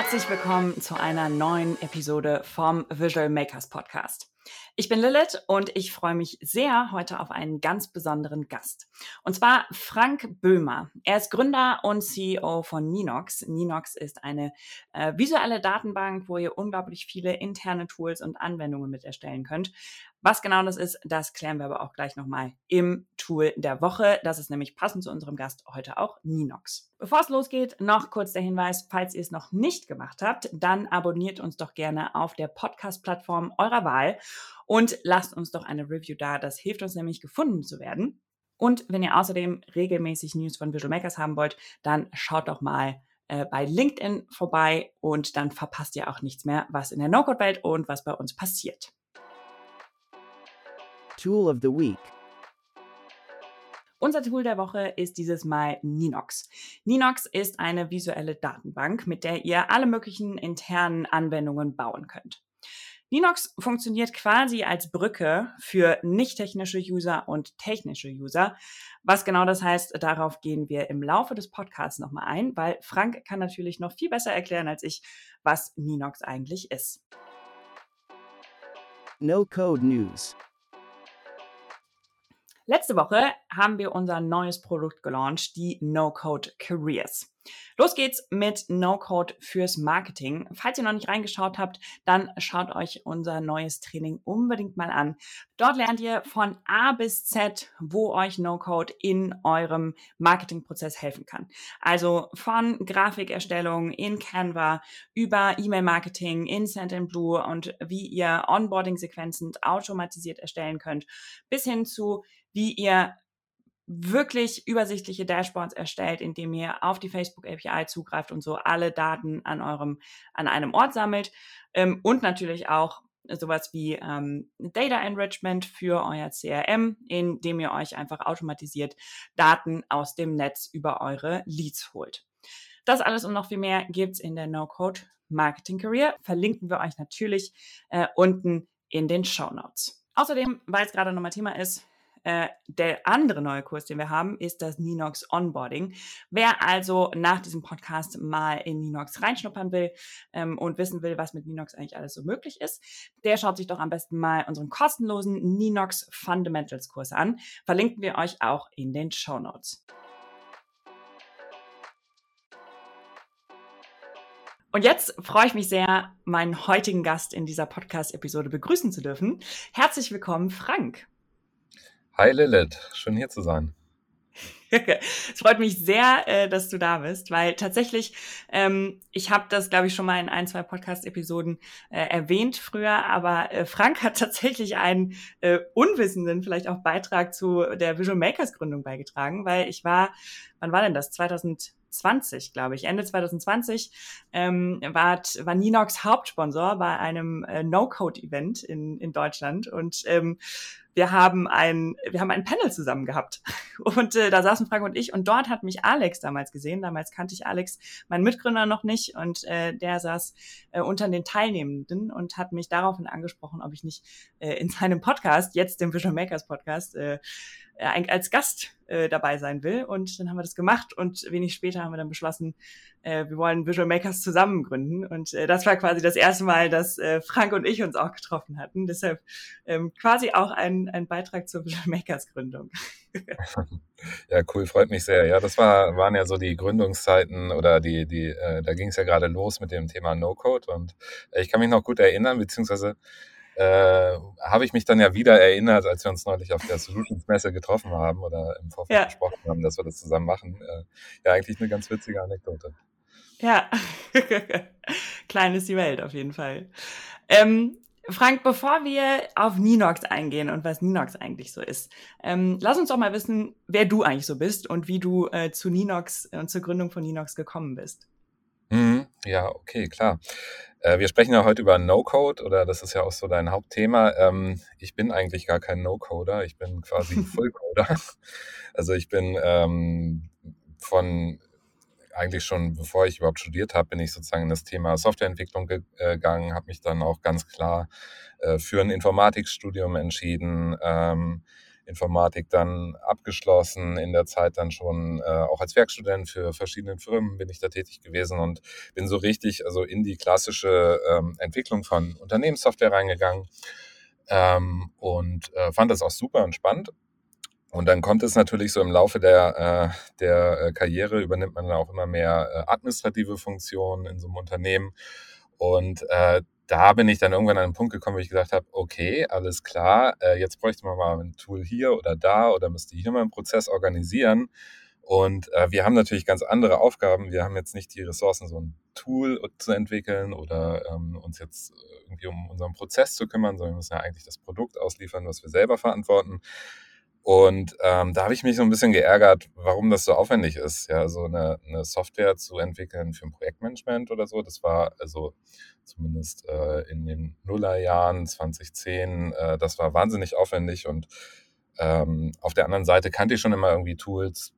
Herzlich willkommen zu einer neuen Episode vom Visual Makers Podcast. Ich bin Lilith und ich freue mich sehr heute auf einen ganz besonderen Gast. Und zwar Frank Böhmer. Er ist Gründer und CEO von Ninox. Ninox ist eine äh, visuelle Datenbank, wo ihr unglaublich viele interne Tools und Anwendungen mit erstellen könnt. Was genau das ist, das klären wir aber auch gleich nochmal im Tool der Woche. Das ist nämlich passend zu unserem Gast heute auch Ninox. Bevor es losgeht, noch kurz der Hinweis, falls ihr es noch nicht gemacht habt, dann abonniert uns doch gerne auf der Podcast-Plattform eurer Wahl und lasst uns doch eine Review da. Das hilft uns nämlich gefunden zu werden. Und wenn ihr außerdem regelmäßig News von Visual Makers haben wollt, dann schaut doch mal äh, bei LinkedIn vorbei und dann verpasst ihr auch nichts mehr, was in der No-Code-Welt und was bei uns passiert. Tool of the Week. Unser Tool der Woche ist dieses Mal Ninox. Ninox ist eine visuelle Datenbank, mit der ihr alle möglichen internen Anwendungen bauen könnt. Ninox funktioniert quasi als Brücke für nicht technische User und technische User. Was genau das heißt, darauf gehen wir im Laufe des Podcasts nochmal ein, weil Frank kann natürlich noch viel besser erklären als ich, was Ninox eigentlich ist. No Code News. Letzte Woche haben wir unser neues Produkt gelauncht, die No-Code Careers. Los geht's mit No-Code fürs Marketing. Falls ihr noch nicht reingeschaut habt, dann schaut euch unser neues Training unbedingt mal an. Dort lernt ihr von A bis Z, wo euch No-Code in eurem Marketingprozess helfen kann. Also von Grafikerstellung in Canva über E-Mail-Marketing in Sendinblue und wie ihr Onboarding-Sequenzen automatisiert erstellen könnt, bis hin zu wie ihr wirklich übersichtliche Dashboards erstellt, indem ihr auf die Facebook API zugreift und so alle Daten an eurem, an einem Ort sammelt ähm, und natürlich auch sowas wie ähm, Data Enrichment für euer CRM, indem ihr euch einfach automatisiert Daten aus dem Netz über eure Leads holt. Das alles und noch viel mehr gibt's in der No-Code Marketing Career. Verlinken wir euch natürlich äh, unten in den Show Notes. Außerdem, weil es gerade nochmal Thema ist, äh, der andere neue Kurs, den wir haben, ist das Ninox Onboarding. Wer also nach diesem Podcast mal in Ninox reinschnuppern will ähm, und wissen will, was mit Ninox eigentlich alles so möglich ist, der schaut sich doch am besten mal unseren kostenlosen Ninox Fundamentals Kurs an. Verlinken wir euch auch in den Show Notes. Und jetzt freue ich mich sehr, meinen heutigen Gast in dieser Podcast-Episode begrüßen zu dürfen. Herzlich willkommen, Frank. Hi Lilith, schön hier zu sein. es freut mich sehr, äh, dass du da bist, weil tatsächlich, ähm, ich habe das, glaube ich, schon mal in ein, zwei Podcast-Episoden äh, erwähnt früher, aber äh, Frank hat tatsächlich einen äh, unwissenden, vielleicht auch Beitrag zu der Visual Makers Gründung beigetragen, weil ich war, wann war denn das? 2020, glaube ich, Ende 2020 ähm, war, war Ninox Hauptsponsor bei einem äh, No-Code-Event in, in Deutschland und ähm, wir haben ein, wir haben ein Panel zusammen gehabt. Und äh, da saßen Frank und ich und dort hat mich Alex damals gesehen. Damals kannte ich Alex, meinen Mitgründer, noch nicht. Und äh, der saß äh, unter den Teilnehmenden und hat mich daraufhin angesprochen, ob ich nicht äh, in seinem Podcast, jetzt dem Visual Makers Podcast, äh, als Gast äh, dabei sein will. Und dann haben wir das gemacht und wenig später haben wir dann beschlossen, äh, wir wollen Visual Makers zusammen gründen. Und äh, das war quasi das erste Mal, dass äh, Frank und ich uns auch getroffen hatten. Deshalb ähm, quasi auch ein, ein Beitrag zur Visual Makers Gründung. ja, cool, freut mich sehr. Ja, das war, waren ja so die Gründungszeiten oder die, die, äh, da ging es ja gerade los mit dem Thema No-Code und äh, ich kann mich noch gut erinnern, beziehungsweise äh, habe ich mich dann ja wieder erinnert, als wir uns neulich auf der Solutions-Messe getroffen haben oder im Vorfeld ja. gesprochen haben, dass wir das zusammen machen. Äh, ja, eigentlich eine ganz witzige Anekdote. Ja, klein ist die Welt auf jeden Fall. Ähm, Frank, bevor wir auf Ninox eingehen und was Ninox eigentlich so ist, ähm, lass uns doch mal wissen, wer du eigentlich so bist und wie du äh, zu Ninox und zur Gründung von Ninox gekommen bist. Mhm. Ja, okay, klar. Äh, wir sprechen ja heute über No-Code oder das ist ja auch so dein Hauptthema. Ähm, ich bin eigentlich gar kein No-Coder, ich bin quasi Full-Coder. Also ich bin ähm, von eigentlich schon, bevor ich überhaupt studiert habe, bin ich sozusagen in das Thema Softwareentwicklung äh, gegangen, habe mich dann auch ganz klar äh, für ein Informatikstudium entschieden. Ähm, Informatik dann abgeschlossen, in der Zeit dann schon äh, auch als Werkstudent für verschiedene Firmen bin ich da tätig gewesen und bin so richtig also in die klassische ähm, Entwicklung von Unternehmenssoftware reingegangen ähm, und äh, fand das auch super und spannend. Und dann kommt es natürlich so im Laufe der, äh, der äh, Karriere, übernimmt man dann auch immer mehr äh, administrative Funktionen in so einem Unternehmen. Und äh, da bin ich dann irgendwann an einen Punkt gekommen, wo ich gesagt habe, okay, alles klar, äh, jetzt bräuchte man mal ein Tool hier oder da oder müsste hier mal einen Prozess organisieren. Und äh, wir haben natürlich ganz andere Aufgaben. Wir haben jetzt nicht die Ressourcen, so ein Tool zu entwickeln oder ähm, uns jetzt irgendwie um unseren Prozess zu kümmern, sondern wir müssen ja eigentlich das Produkt ausliefern, was wir selber verantworten. Und ähm, da habe ich mich so ein bisschen geärgert, warum das so aufwendig ist, ja, so eine, eine Software zu entwickeln für ein Projektmanagement oder so. Das war also zumindest äh, in den Nullerjahren 2010, äh, das war wahnsinnig aufwendig. Und ähm, auf der anderen Seite kannte ich schon immer irgendwie Tools,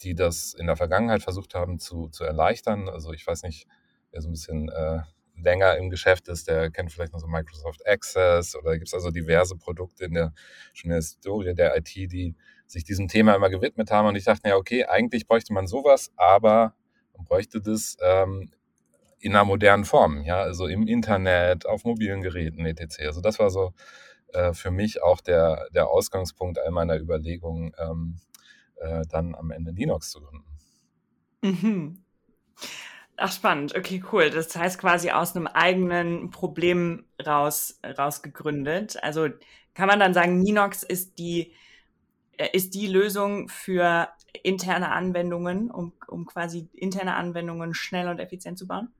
die das in der Vergangenheit versucht haben zu, zu erleichtern. Also ich weiß nicht, wer so ein bisschen äh, länger im Geschäft ist, der kennt vielleicht noch so Microsoft Access oder gibt es also diverse Produkte in der schon in der Historie der IT, die sich diesem Thema immer gewidmet haben. Und ich dachte, ja, okay, eigentlich bräuchte man sowas, aber man bräuchte das ähm, in einer modernen Form, ja, also im Internet, auf mobilen Geräten, etc. Also das war so äh, für mich auch der, der Ausgangspunkt all meiner Überlegungen, ähm, äh, dann am Ende Linux zu gründen. Mhm. Ach, spannend. Okay, cool. Das heißt quasi aus einem eigenen Problem raus, raus gegründet. Also kann man dann sagen, Ninox ist die, äh, ist die Lösung für interne Anwendungen, um, um quasi interne Anwendungen schnell und effizient zu bauen?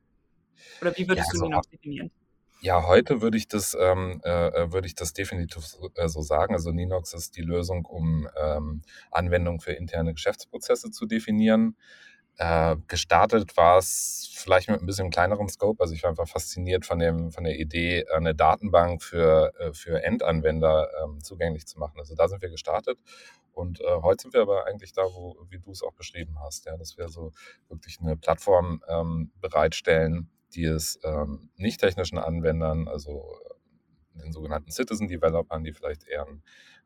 Oder wie würdest ja, du also, Ninox definieren? Ja, heute würde ich das, ähm, äh, äh, würde ich das definitiv so, äh, so sagen. Also Ninox ist die Lösung, um ähm, Anwendungen für interne Geschäftsprozesse zu definieren. Äh, gestartet war es vielleicht mit ein bisschen kleinerem Scope. Also ich war einfach fasziniert von, dem, von der Idee, eine Datenbank für, äh, für Endanwender ähm, zugänglich zu machen. Also da sind wir gestartet. Und äh, heute sind wir aber eigentlich da, wo, wie du es auch beschrieben hast, ja, dass wir so wirklich eine Plattform ähm, bereitstellen, die es ähm, nicht technischen Anwendern, also äh, den sogenannten Citizen Developern, die vielleicht eher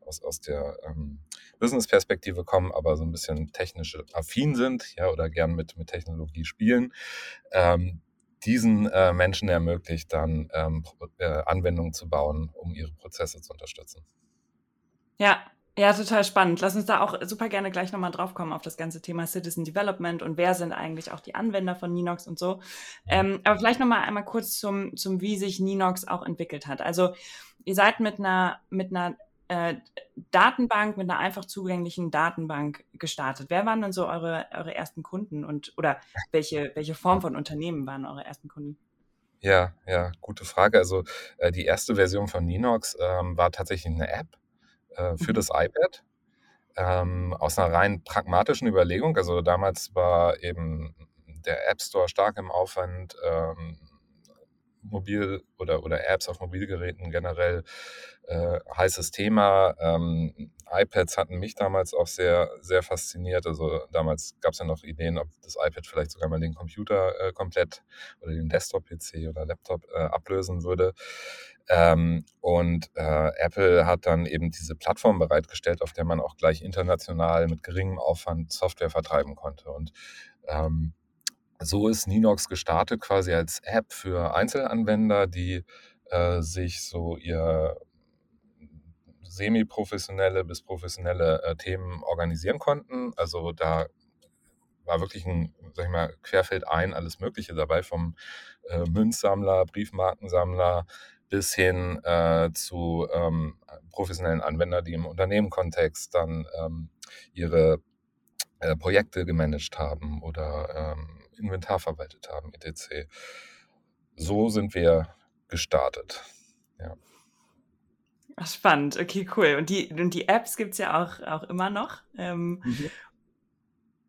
aus, aus der ähm, Business-Perspektive kommen, aber so ein bisschen technisch affin sind, ja, oder gern mit, mit Technologie spielen, ähm, diesen äh, Menschen ermöglicht, dann ähm, äh, Anwendungen zu bauen, um ihre Prozesse zu unterstützen. Ja, ja, total spannend. Lass uns da auch super gerne gleich nochmal drauf kommen auf das ganze Thema Citizen Development und wer sind eigentlich auch die Anwender von Ninox und so. Ähm, aber vielleicht nochmal einmal kurz zum, zum, wie sich Ninox auch entwickelt hat. Also ihr seid mit einer, mit einer äh, Datenbank, mit einer einfach zugänglichen Datenbank gestartet. Wer waren denn so eure, eure ersten Kunden und oder welche, welche Form von Unternehmen waren eure ersten Kunden? Ja, ja, gute Frage. Also äh, die erste Version von Ninox ähm, war tatsächlich eine App äh, für mhm. das iPad. Ähm, aus einer rein pragmatischen Überlegung. Also damals war eben der App Store stark im Aufwand. Ähm, Mobil- oder, oder Apps auf Mobilgeräten generell äh, heißes Thema. Ähm, iPads hatten mich damals auch sehr, sehr fasziniert. Also damals gab es ja noch Ideen, ob das iPad vielleicht sogar mal den Computer äh, komplett oder den Desktop-PC oder Laptop äh, ablösen würde. Ähm, und äh, Apple hat dann eben diese Plattform bereitgestellt, auf der man auch gleich international mit geringem Aufwand Software vertreiben konnte. Und ähm, so ist Ninox gestartet quasi als App für Einzelanwender, die äh, sich so ihr semi-professionelle bis professionelle äh, Themen organisieren konnten. Also da war wirklich ein, sag ich mal, querfeld ein alles Mögliche dabei, vom äh, Münzsammler, Briefmarkensammler bis hin äh, zu ähm, professionellen Anwendern, die im Unternehmenkontext dann ähm, ihre äh, Projekte gemanagt haben oder ähm, Inventar verwaltet haben, etc. So sind wir gestartet. Ja. Ach, spannend, okay, cool. Und die, und die Apps gibt es ja auch, auch immer noch. Ähm, mhm.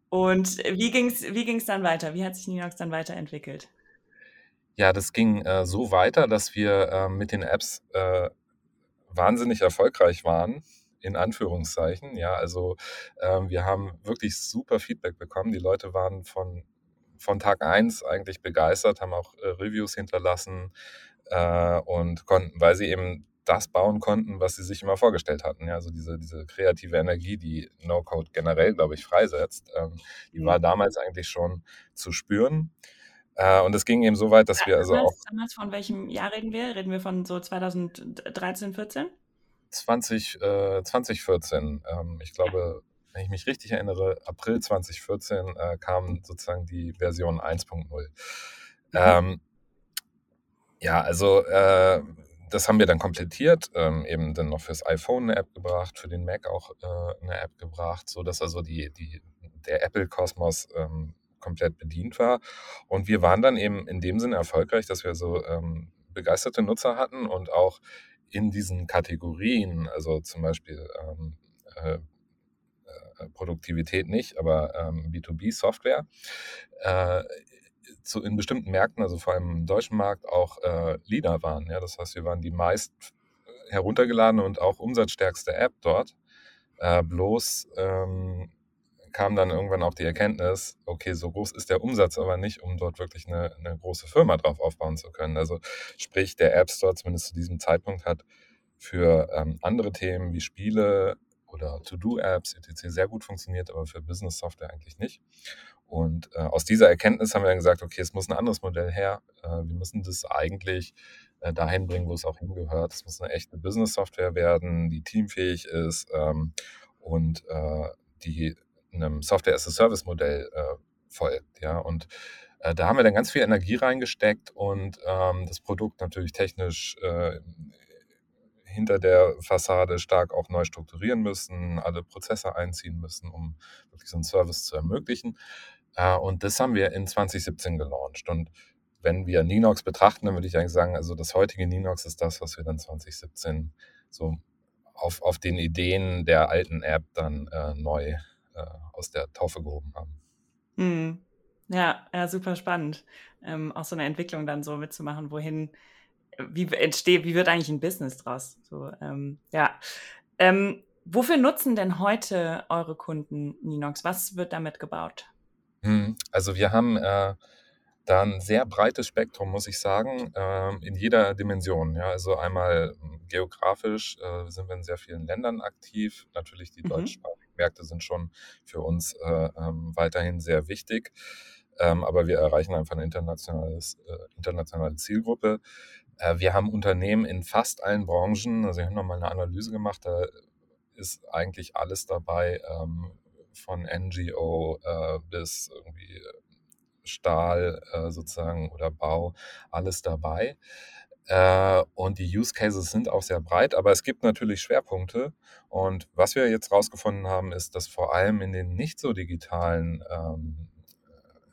Und wie ging es wie ging's dann weiter? Wie hat sich Ninox dann weiterentwickelt? Ja, das ging äh, so weiter, dass wir äh, mit den Apps äh, wahnsinnig erfolgreich waren in Anführungszeichen. Ja, also ähm, wir haben wirklich super Feedback bekommen. Die Leute waren von von Tag 1 eigentlich begeistert, haben auch äh, Reviews hinterlassen äh, und konnten, weil sie eben das bauen konnten, was sie sich immer vorgestellt hatten. Ja, also diese, diese kreative Energie, die No-Code generell, glaube ich, freisetzt, ähm, die mhm. war damals eigentlich schon zu spüren. Äh, und es ging eben so weit, dass ja, wir also damals, auch. Damals von welchem Jahr reden wir? Reden wir von so 2013, 14? 20, äh, 2014. Ähm, ich glaube, wenn ich mich richtig erinnere, April 2014 äh, kam sozusagen die Version 1.0. Mhm. Ähm, ja, also äh, das haben wir dann komplettiert, ähm, eben dann noch fürs iPhone eine App gebracht, für den Mac auch äh, eine App gebracht, sodass also die, die, der Apple-Kosmos ähm, komplett bedient war. Und wir waren dann eben in dem Sinne erfolgreich, dass wir so ähm, begeisterte Nutzer hatten und auch in diesen Kategorien, also zum Beispiel ähm, äh, äh Produktivität nicht, aber ähm, B2B-Software, äh, in bestimmten Märkten, also vor allem im deutschen Markt, auch äh, Leader waren. Ja? Das heißt, wir waren die meist heruntergeladene und auch umsatzstärkste App dort. Äh, bloß ähm, kam dann irgendwann auch die Erkenntnis, okay, so groß ist der Umsatz aber nicht, um dort wirklich eine, eine große Firma drauf aufbauen zu können. Also sprich, der App Store zumindest zu diesem Zeitpunkt hat für ähm, andere Themen wie Spiele oder To-Do-Apps etc. sehr gut funktioniert, aber für Business-Software eigentlich nicht. Und äh, aus dieser Erkenntnis haben wir dann gesagt, okay, es muss ein anderes Modell her. Äh, wir müssen das eigentlich äh, dahin bringen, wo es auch hingehört. Es muss eine echte Business-Software werden, die teamfähig ist ähm, und äh, die einem Software-as-a-Service-Modell äh, folgt. Ja? Und äh, da haben wir dann ganz viel Energie reingesteckt und ähm, das Produkt natürlich technisch äh, hinter der Fassade stark auch neu strukturieren müssen, alle Prozesse einziehen müssen, um wirklich so einen Service zu ermöglichen. Äh, und das haben wir in 2017 gelauncht. Und wenn wir Ninox betrachten, dann würde ich eigentlich sagen, also das heutige Ninox ist das, was wir dann 2017 so auf, auf den Ideen der alten App dann äh, neu äh, aus der Taufe gehoben haben. Hm. Ja, ja, super spannend. Ähm, auch so eine Entwicklung dann so mitzumachen, wohin, wie entsteht, wie wird eigentlich ein Business draus? So, ähm, ja. Ähm, wofür nutzen denn heute eure Kunden Ninox? Was wird damit gebaut? Hm, also wir haben äh, da ein sehr breites Spektrum, muss ich sagen, äh, in jeder Dimension. Ja, also einmal hm, geografisch äh, sind wir in sehr vielen Ländern aktiv. Natürlich die mhm. deutschsprachigen Märkte sind schon für uns äh, ähm, weiterhin sehr wichtig. Ähm, aber wir erreichen einfach eine internationales, äh, internationale Zielgruppe. Äh, wir haben Unternehmen in fast allen Branchen. Also wir haben nochmal eine Analyse gemacht. Da ist eigentlich alles dabei, ähm, von NGO äh, bis irgendwie Stahl äh, sozusagen oder Bau, alles dabei. Und die Use Cases sind auch sehr breit, aber es gibt natürlich Schwerpunkte. Und was wir jetzt rausgefunden haben, ist, dass vor allem in den nicht so digitalen ähm,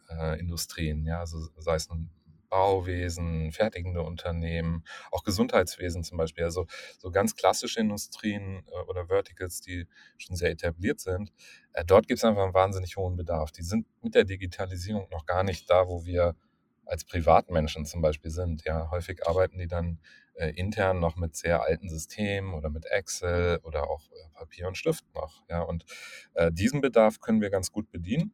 äh, Industrien, ja, also sei es nun Bauwesen, fertigende Unternehmen, auch Gesundheitswesen zum Beispiel, also so ganz klassische Industrien äh, oder Verticals, die schon sehr etabliert sind. Äh, dort gibt es einfach einen wahnsinnig hohen Bedarf. Die sind mit der Digitalisierung noch gar nicht da, wo wir als Privatmenschen zum Beispiel sind. Ja, häufig arbeiten die dann äh, intern noch mit sehr alten Systemen oder mit Excel oder auch äh, Papier und Stift noch. Ja, und äh, diesen Bedarf können wir ganz gut bedienen.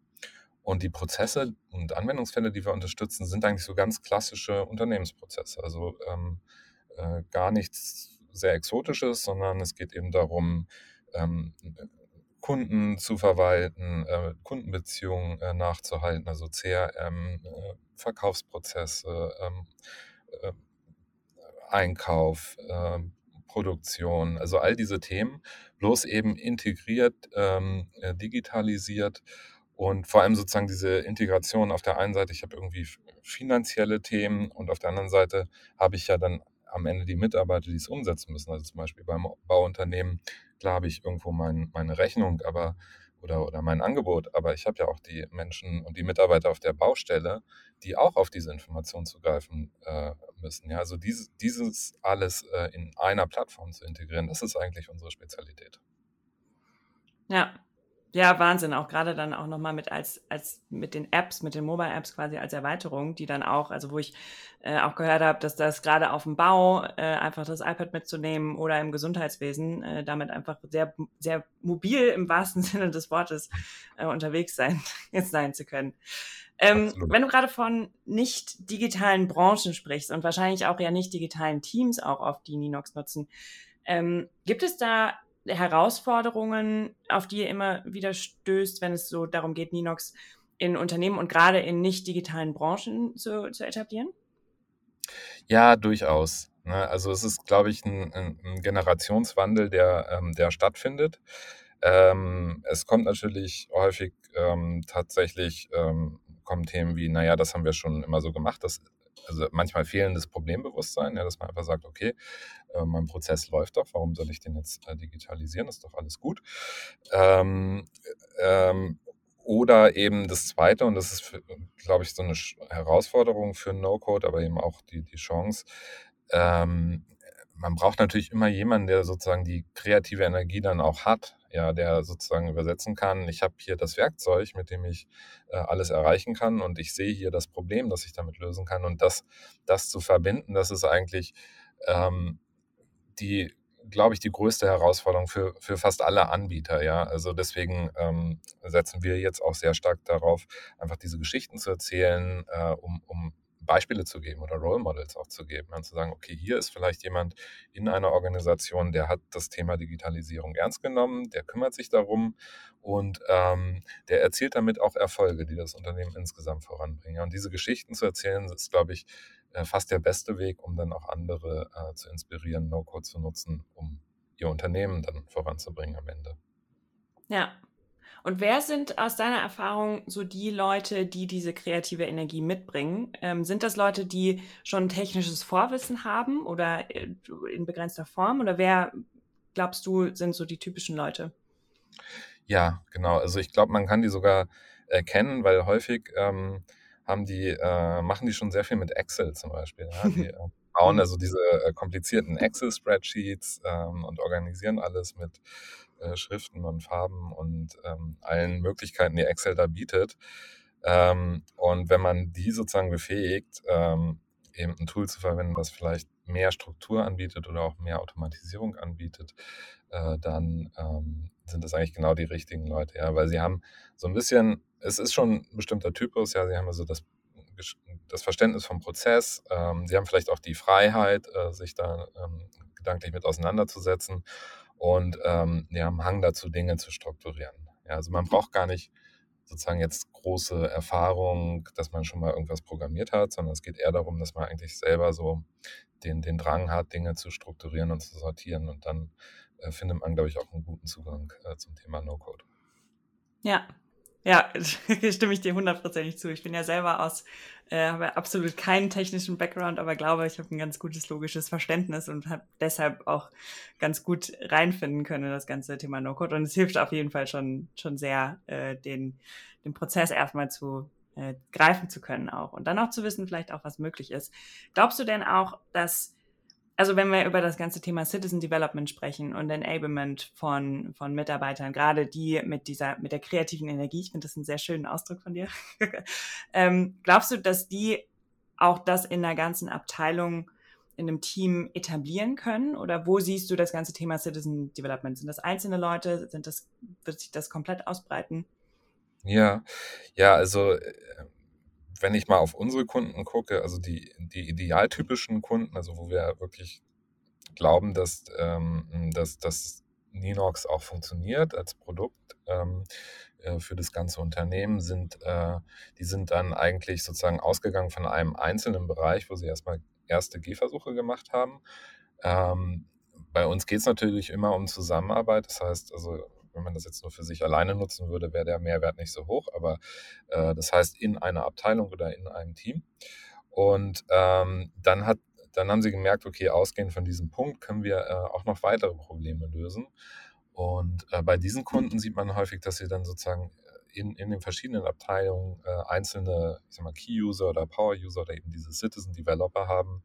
Und die Prozesse und Anwendungsfälle, die wir unterstützen, sind eigentlich so ganz klassische Unternehmensprozesse. Also ähm, äh, gar nichts sehr Exotisches, sondern es geht eben darum, ähm, Kunden zu verwalten, äh, Kundenbeziehungen äh, nachzuhalten, also CRM, äh, Verkaufsprozesse, ähm, äh, Einkauf, ähm, Produktion, also all diese Themen, bloß eben integriert, ähm, äh, digitalisiert und vor allem sozusagen diese Integration auf der einen Seite, ich habe irgendwie finanzielle Themen und auf der anderen Seite habe ich ja dann am Ende die Mitarbeiter, die es umsetzen müssen. Also zum Beispiel beim Bauunternehmen, klar habe ich irgendwo mein, meine Rechnung aber oder, oder mein Angebot, aber ich habe ja auch die Menschen und die Mitarbeiter auf der Baustelle, die auch auf diese Information zugreifen äh, müssen. Ja, also dieses, dieses alles äh, in einer Plattform zu integrieren, das ist eigentlich unsere Spezialität. Ja, Ja, Wahnsinn. Auch gerade dann auch nochmal mit als, als mit den Apps, mit den Mobile Apps quasi als Erweiterung, die dann auch, also wo ich äh, auch gehört habe, dass das gerade auf dem Bau äh, einfach das iPad mitzunehmen oder im Gesundheitswesen äh, damit einfach sehr, sehr mobil im wahrsten Sinne des Wortes äh, unterwegs sein, jetzt sein zu können. Ähm, wenn du gerade von nicht digitalen Branchen sprichst und wahrscheinlich auch ja nicht digitalen Teams auch auf die Ninox nutzen, ähm, gibt es da Herausforderungen, auf die ihr immer wieder stößt, wenn es so darum geht, Ninox in Unternehmen und gerade in nicht digitalen Branchen zu, zu etablieren? Ja, durchaus. Ne? Also es ist, glaube ich, ein, ein Generationswandel, der, ähm, der stattfindet. Ähm, es kommt natürlich häufig ähm, tatsächlich, kommen Themen wie, naja, das haben wir schon immer so gemacht, das also manchmal fehlendes Problembewusstsein, ja, dass man einfach sagt, okay, äh, mein Prozess läuft doch, warum soll ich den jetzt äh, digitalisieren? Ist doch alles gut. Ähm, ähm, oder eben das Zweite, und das ist, glaube ich, so eine Herausforderung für No-Code, aber eben auch die, die Chance. Ähm, man braucht natürlich immer jemanden, der sozusagen die kreative Energie dann auch hat, ja, der sozusagen übersetzen kann, ich habe hier das Werkzeug, mit dem ich äh, alles erreichen kann und ich sehe hier das Problem, das ich damit lösen kann. Und das, das zu verbinden, das ist eigentlich ähm, die, glaube ich, die größte Herausforderung für, für fast alle Anbieter, ja. Also deswegen ähm, setzen wir jetzt auch sehr stark darauf, einfach diese Geschichten zu erzählen, äh, um, um Beispiele zu geben oder Role Models auch zu geben und zu sagen, okay, hier ist vielleicht jemand in einer Organisation, der hat das Thema Digitalisierung ernst genommen, der kümmert sich darum und ähm, der erzielt damit auch Erfolge, die das Unternehmen insgesamt voranbringen. Und diese Geschichten zu erzählen, ist, glaube ich, äh, fast der beste Weg, um dann auch andere äh, zu inspirieren, No-Code zu nutzen, um ihr Unternehmen dann voranzubringen am Ende. Ja, und wer sind aus deiner Erfahrung so die Leute, die diese kreative Energie mitbringen? Ähm, sind das Leute, die schon technisches Vorwissen haben oder äh, in begrenzter Form? Oder wer, glaubst du, sind so die typischen Leute? Ja, genau. Also ich glaube, man kann die sogar erkennen, weil häufig ähm, haben die, äh, machen die schon sehr viel mit Excel zum Beispiel. Ja? Die äh, bauen mhm. also diese äh, komplizierten Excel-Spreadsheets ähm, und organisieren alles mit äh, Schriften und Farben und ähm, allen Möglichkeiten, die Excel da bietet. Ähm, und wenn man die sozusagen befähigt, ähm, eben ein Tool zu verwenden, das vielleicht mehr Struktur anbietet oder auch mehr Automatisierung anbietet, äh, dann ähm, sind das eigentlich genau die richtigen Leute, ja, weil sie haben so ein bisschen, es ist schon ein bestimmter Typus, ja, sie haben also das, das Verständnis vom Prozess, ähm, sie haben vielleicht auch die Freiheit, äh, sich da ähm, gedanklich mit auseinanderzusetzen und ähm, die haben Hang dazu, Dinge zu strukturieren. Ja, also man braucht gar nicht sozusagen jetzt große Erfahrung, dass man schon mal irgendwas programmiert hat, sondern es geht eher darum, dass man eigentlich selber so den, den Drang hat, Dinge zu strukturieren und zu sortieren. Und dann äh, findet man, glaube ich, auch einen guten Zugang äh, zum Thema No-Code. Ja, ja, stimme ich dir hundertprozentig zu. Ich bin ja selber aus, äh, habe absolut keinen technischen Background, aber glaube, ich habe ein ganz gutes logisches Verständnis und habe deshalb auch ganz gut reinfinden können in das ganze Thema No-Code. Und es hilft auf jeden Fall schon, schon sehr, äh, den, den Prozess erstmal zu äh, greifen zu können auch und dann auch zu wissen, vielleicht auch, was möglich ist. Glaubst du denn auch, dass also wenn wir über das ganze Thema Citizen Development sprechen und Enablement von, von Mitarbeitern, gerade die mit dieser, mit der kreativen Energie, ich finde das einen sehr schönen Ausdruck von dir, ähm, glaubst du, dass die auch das in der ganzen Abteilung in einem Team etablieren können? Oder wo siehst du das ganze Thema Citizen Development? Sind das einzelne Leute? Sind das, wird sich das komplett ausbreiten? Ja, ja, also äh, wenn ich mal auf unsere Kunden gucke, also die, die idealtypischen Kunden, also wo wir wirklich glauben, dass, ähm, dass, dass Ninox auch funktioniert als Produkt ähm, äh, für das ganze Unternehmen, sind, äh, die sind dann eigentlich sozusagen ausgegangen von einem einzelnen Bereich, wo sie erstmal erste Gehversuche gemacht haben. Ähm, bei uns geht es natürlich immer um Zusammenarbeit. Das heißt, also wenn man das jetzt nur für sich alleine nutzen würde, wäre der Mehrwert nicht so hoch. Aber äh, das heißt in einer Abteilung oder in einem Team. Und ähm, dann hat dann haben sie gemerkt, okay, ausgehend von diesem Punkt können wir äh, auch noch weitere Probleme lösen. Und äh, bei diesen Kunden sieht man häufig, dass sie dann sozusagen in, in den verschiedenen Abteilungen äh, einzelne, Key-User oder Power-User oder eben diese Citizen-Developer haben,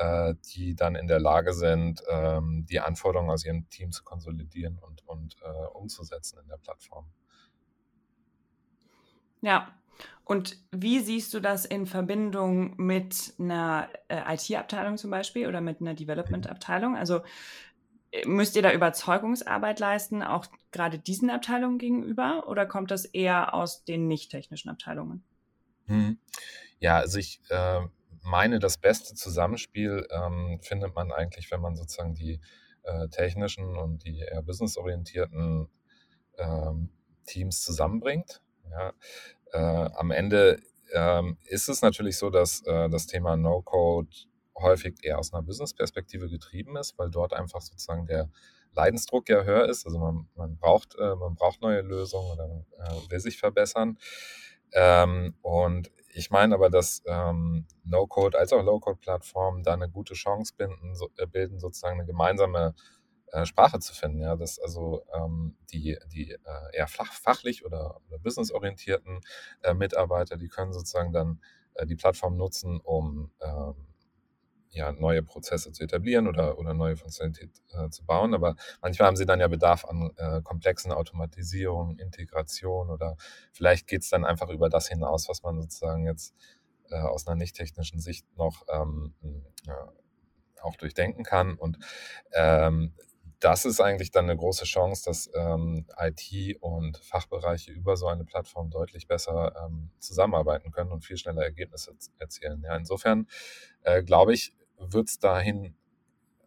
äh, die dann in der Lage sind, ähm, die Anforderungen aus ihrem Team zu konsolidieren und, und äh, umzusetzen in der Plattform. Ja, und wie siehst du das in Verbindung mit einer äh, IT-Abteilung zum Beispiel oder mit einer Development-Abteilung? Also äh, müsst ihr da Überzeugungsarbeit leisten, auch gerade diesen Abteilungen gegenüber, oder kommt das eher aus den nicht technischen Abteilungen? Hm. Ja, also ich äh, meine, das beste Zusammenspiel ähm, findet man eigentlich, wenn man sozusagen die äh, technischen und die eher businessorientierten ähm, Teams zusammenbringt. Ja. Äh, am Ende ähm, ist es natürlich so, dass äh, das Thema No-Code häufig eher aus einer Business-Perspektive getrieben ist, weil dort einfach sozusagen der Leidensdruck ja höher ist. Also man, man braucht, äh, man braucht neue Lösungen oder äh, will sich verbessern. Ähm, und ich meine aber, dass ähm, No-Code als auch Low-Code-Plattformen da eine gute Chance binden, so, äh, bilden, sozusagen eine gemeinsame äh, Sprache zu finden. Ja, dass also ähm, die, die äh, eher flach, fachlich oder, oder businessorientierten äh, Mitarbeiter, die können sozusagen dann äh, die Plattform nutzen, um ähm, ja, neue Prozesse zu etablieren oder, oder neue Funktionalität äh, zu bauen. Aber manchmal haben sie dann ja Bedarf an äh, komplexen Automatisierung, Integration oder vielleicht geht es dann einfach über das hinaus, was man sozusagen jetzt äh, aus einer nicht technischen Sicht noch ähm, ja, auch durchdenken kann. Und ähm, das ist eigentlich dann eine große Chance, dass ähm, IT und Fachbereiche über so eine Plattform deutlich besser ähm, zusammenarbeiten können und viel schneller Ergebnisse erzielen. Ja, insofern äh, glaube ich, wird es dahin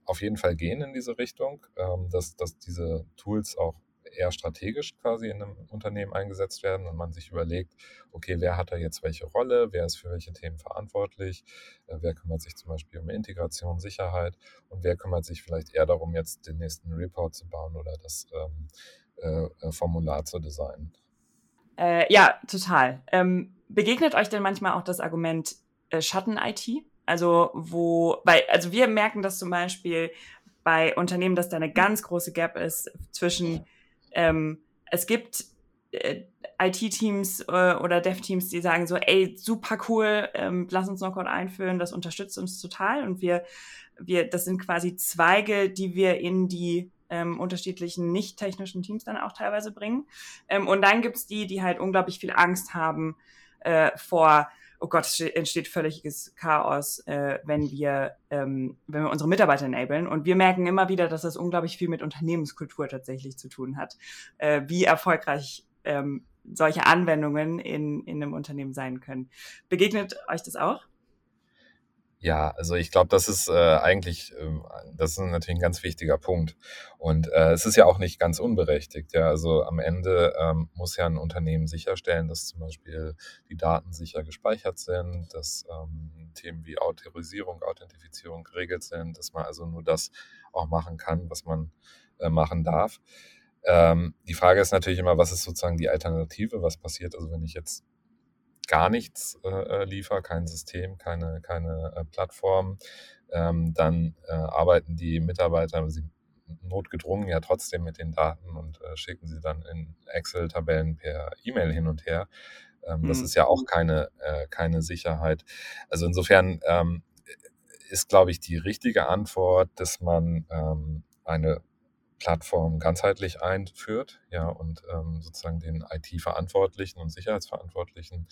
auf jeden Fall gehen in diese Richtung, ähm, dass, dass diese Tools auch eher strategisch quasi in einem Unternehmen eingesetzt werden und man sich überlegt, okay, wer hat da jetzt welche Rolle, wer ist für welche Themen verantwortlich, äh, wer kümmert sich zum Beispiel um Integration, Sicherheit und wer kümmert sich vielleicht eher darum, jetzt den nächsten Report zu bauen oder das ähm, äh, äh Formular zu designen. Äh, ja, total. Ähm, begegnet euch denn manchmal auch das Argument äh, Schatten-IT? Also wo, weil, also wir merken das zum Beispiel bei Unternehmen, dass da eine ganz große Gap ist zwischen, ähm, es gibt äh, IT-Teams äh, oder Dev-Teams, die sagen so, ey, super cool, ähm, lass uns No-Code einführen, das unterstützt uns total und wir, wir, das sind quasi Zweige, die wir in die ähm, unterschiedlichen nicht-technischen Teams dann auch teilweise bringen. Ähm, und dann gibt's die, die halt unglaublich viel Angst haben äh, vor oh Gott, es entsteht völliges Chaos, äh, wenn wir ähm, wenn wir unsere Mitarbeiter enablen. Und wir merken immer wieder, dass das unglaublich viel mit Unternehmenskultur tatsächlich zu tun hat. Äh, wie erfolgreich ähm, solche Anwendungen in, in einem Unternehmen sein können. Begegnet euch das auch? Ja, also ich glaube, das ist äh, eigentlich, äh, das ist natürlich ein ganz wichtiger Punkt. Und äh, es ist ja auch nicht ganz unberechtigt. Ja, also am Ende ähm, muss ja ein Unternehmen sicherstellen, dass zum Beispiel die Daten sicher gespeichert sind, dass ähm, Themen wie Autorisierung, Authentifizierung geregelt sind, dass man also nur das auch machen kann, was man äh, machen darf. Ähm, die Frage ist natürlich immer, was ist sozusagen die Alternative? Was passiert also, wenn ich jetzt gar nichts äh, äh, liefere, kein System, keine, keine äh, Plattform, ähm, dann äh, arbeiten die Mitarbeiter sie notgedrungen ja trotzdem mit den Daten und äh, schicken sie dann in Excel-Tabellen per E-Mail hin und her. Ähm, mhm. Das ist ja auch keine, äh, keine Sicherheit. Also insofern ähm, ist, glaube ich, die richtige Antwort, dass man ähm, eine Plattform ganzheitlich einführt, ja, und ähm, sozusagen den IT-Verantwortlichen und Sicherheitsverantwortlichen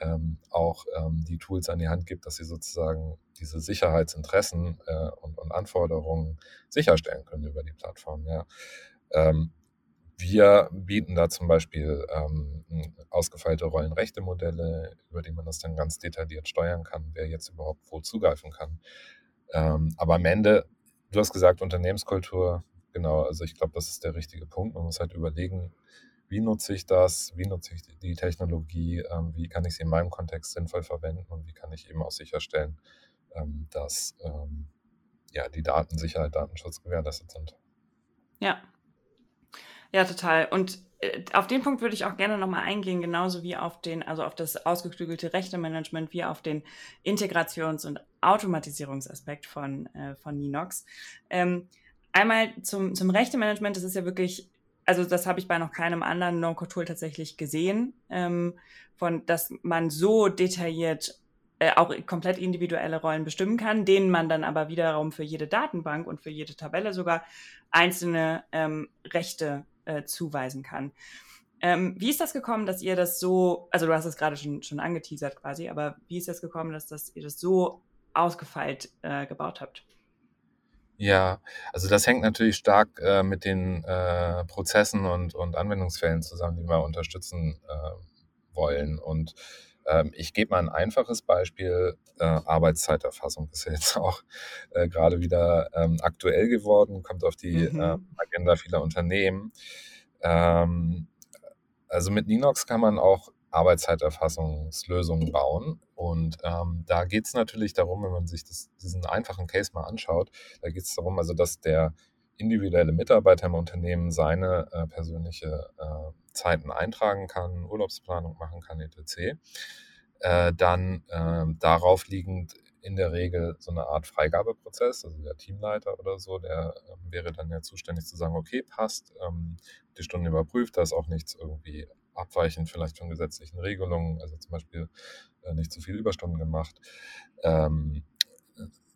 ähm, auch ähm, die Tools an die Hand gibt, dass sie sozusagen diese Sicherheitsinteressen äh, und, und, Anforderungen sicherstellen können über die Plattform, ja. Ähm, wir bieten da zum Beispiel ähm, ausgefeilte Rollenrechte-Modelle, über die man das dann ganz detailliert steuern kann, wer jetzt überhaupt wo zugreifen kann. Ähm, aber am Ende, du hast gesagt, Unternehmenskultur, Genau, also ich glaube, das ist der richtige Punkt. Man muss halt überlegen, wie nutze ich das, wie nutze ich die Technologie, ähm, wie kann ich sie in meinem Kontext sinnvoll verwenden und wie kann ich eben auch sicherstellen, ähm, dass ähm, ja, die Datensicherheit, Datenschutz gewährleistet sind. Ja, ja, total. Und äh, auf den Punkt würde ich auch gerne nochmal eingehen, genauso wie auf den, also auf das ausgeklügelte Rechtemanagement, wie auf den Integrations- und Automatisierungsaspekt von, äh, von Ninox. Ähm, einmal zum, zum Rechtemanagement, das ist ja wirklich, also das habe ich bei noch keinem anderen No-Code-Tool tatsächlich gesehen, ähm, von, dass man so detailliert äh, auch komplett individuelle Rollen bestimmen kann, denen man dann aber wiederum für jede Datenbank und für jede Tabelle sogar einzelne ähm, Rechte äh, zuweisen kann. Ähm, wie ist das gekommen, dass ihr das so, also du hast es gerade schon, schon angeteasert quasi, aber wie ist das gekommen, dass das, ihr das so ausgefeilt äh, gebaut habt? Ja, also das hängt natürlich stark äh, mit den äh, Prozessen und, und Anwendungsfällen zusammen, die wir unterstützen äh, wollen. Und ähm, ich gebe mal ein einfaches Beispiel. Äh, Arbeitszeiterfassung ist ja jetzt auch äh, gerade wieder ähm, aktuell geworden, kommt auf die mhm. äh, Agenda vieler Unternehmen. Ähm, also mit Linux kann man auch Arbeitszeiterfassungslösungen bauen. Und ähm, da geht es natürlich darum, wenn man sich das, diesen einfachen Case mal anschaut, da geht es darum, also dass der individuelle Mitarbeiter im Unternehmen seine äh, persönliche äh, Zeiten eintragen kann, Urlaubsplanung machen kann, etc. Äh, dann äh, darauf liegend in der Regel so eine Art Freigabeprozess, also der Teamleiter oder so, der äh, wäre dann ja zuständig zu sagen, okay, passt, ähm, die Stunden überprüft, da ist auch nichts irgendwie abweichend vielleicht von gesetzlichen Regelungen, also zum Beispiel äh, nicht zu viel Überstunden gemacht. Ähm,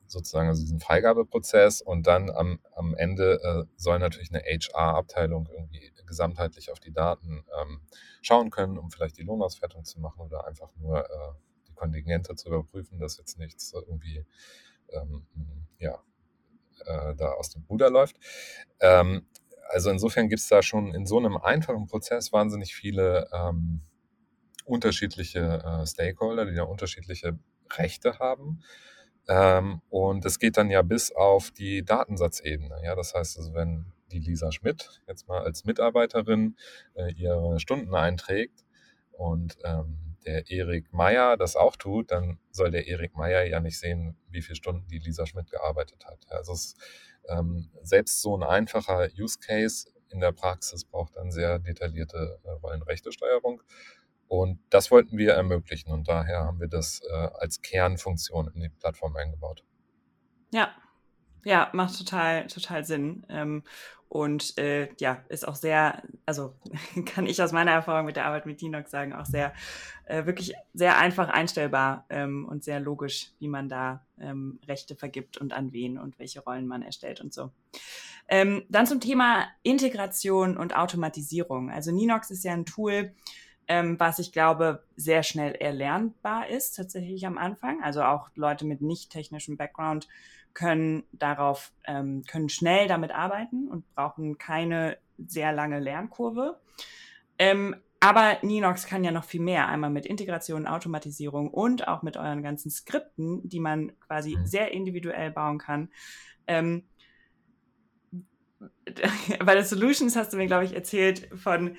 sozusagen also diesen Freigabeprozess und dann am, am Ende äh, soll natürlich eine HR-Abteilung irgendwie gesamtheitlich auf die Daten ähm, schauen können, um vielleicht die Lohnauswertung zu machen oder einfach nur äh, die Kontingente zu überprüfen, dass jetzt nichts irgendwie ähm, ja, da aus dem Ruder läuft. Also insofern gibt es da schon in so einem einfachen Prozess wahnsinnig viele ähm, unterschiedliche äh, Stakeholder, die da unterschiedliche Rechte haben. Ähm, und es geht dann ja bis auf die Datensatzebene. Ja, das heißt, also wenn die Lisa Schmidt jetzt mal als Mitarbeiterin äh, ihre Stunden einträgt und ähm, der Erik Meyer das auch tut, dann soll der Erik Meyer ja nicht sehen, wie viele Stunden die Lisa Schmidt gearbeitet hat. Also es, ähm, selbst so ein einfacher Use Case in der Praxis braucht dann sehr detaillierte äh, Rollenrechtesteuerung. Und das wollten wir ermöglichen und daher haben wir das äh, als Kernfunktion in die Plattform eingebaut. Ja, ja, macht total, total Sinn. Ähm, und äh, ja, ist auch sehr, also kann ich aus meiner Erfahrung mit der Arbeit mit Linux sagen, auch sehr, äh, wirklich sehr einfach einstellbar ähm, und sehr logisch, wie man da ähm, Rechte vergibt und an wen und welche Rollen man erstellt und so. Ähm, dann zum Thema Integration und Automatisierung. Also Ninox ist ja ein Tool, ähm, was ich glaube sehr schnell erlernbar ist, tatsächlich am Anfang. Also auch Leute mit nicht technischem Background können darauf, ähm, können schnell damit arbeiten und brauchen keine sehr lange Lernkurve. Ähm, aber Ninox kann ja noch viel mehr, einmal mit Integration, Automatisierung und auch mit euren ganzen Skripten, die man quasi mhm. sehr individuell bauen kann. Ähm, bei der Solutions hast du mir, glaube ich, erzählt von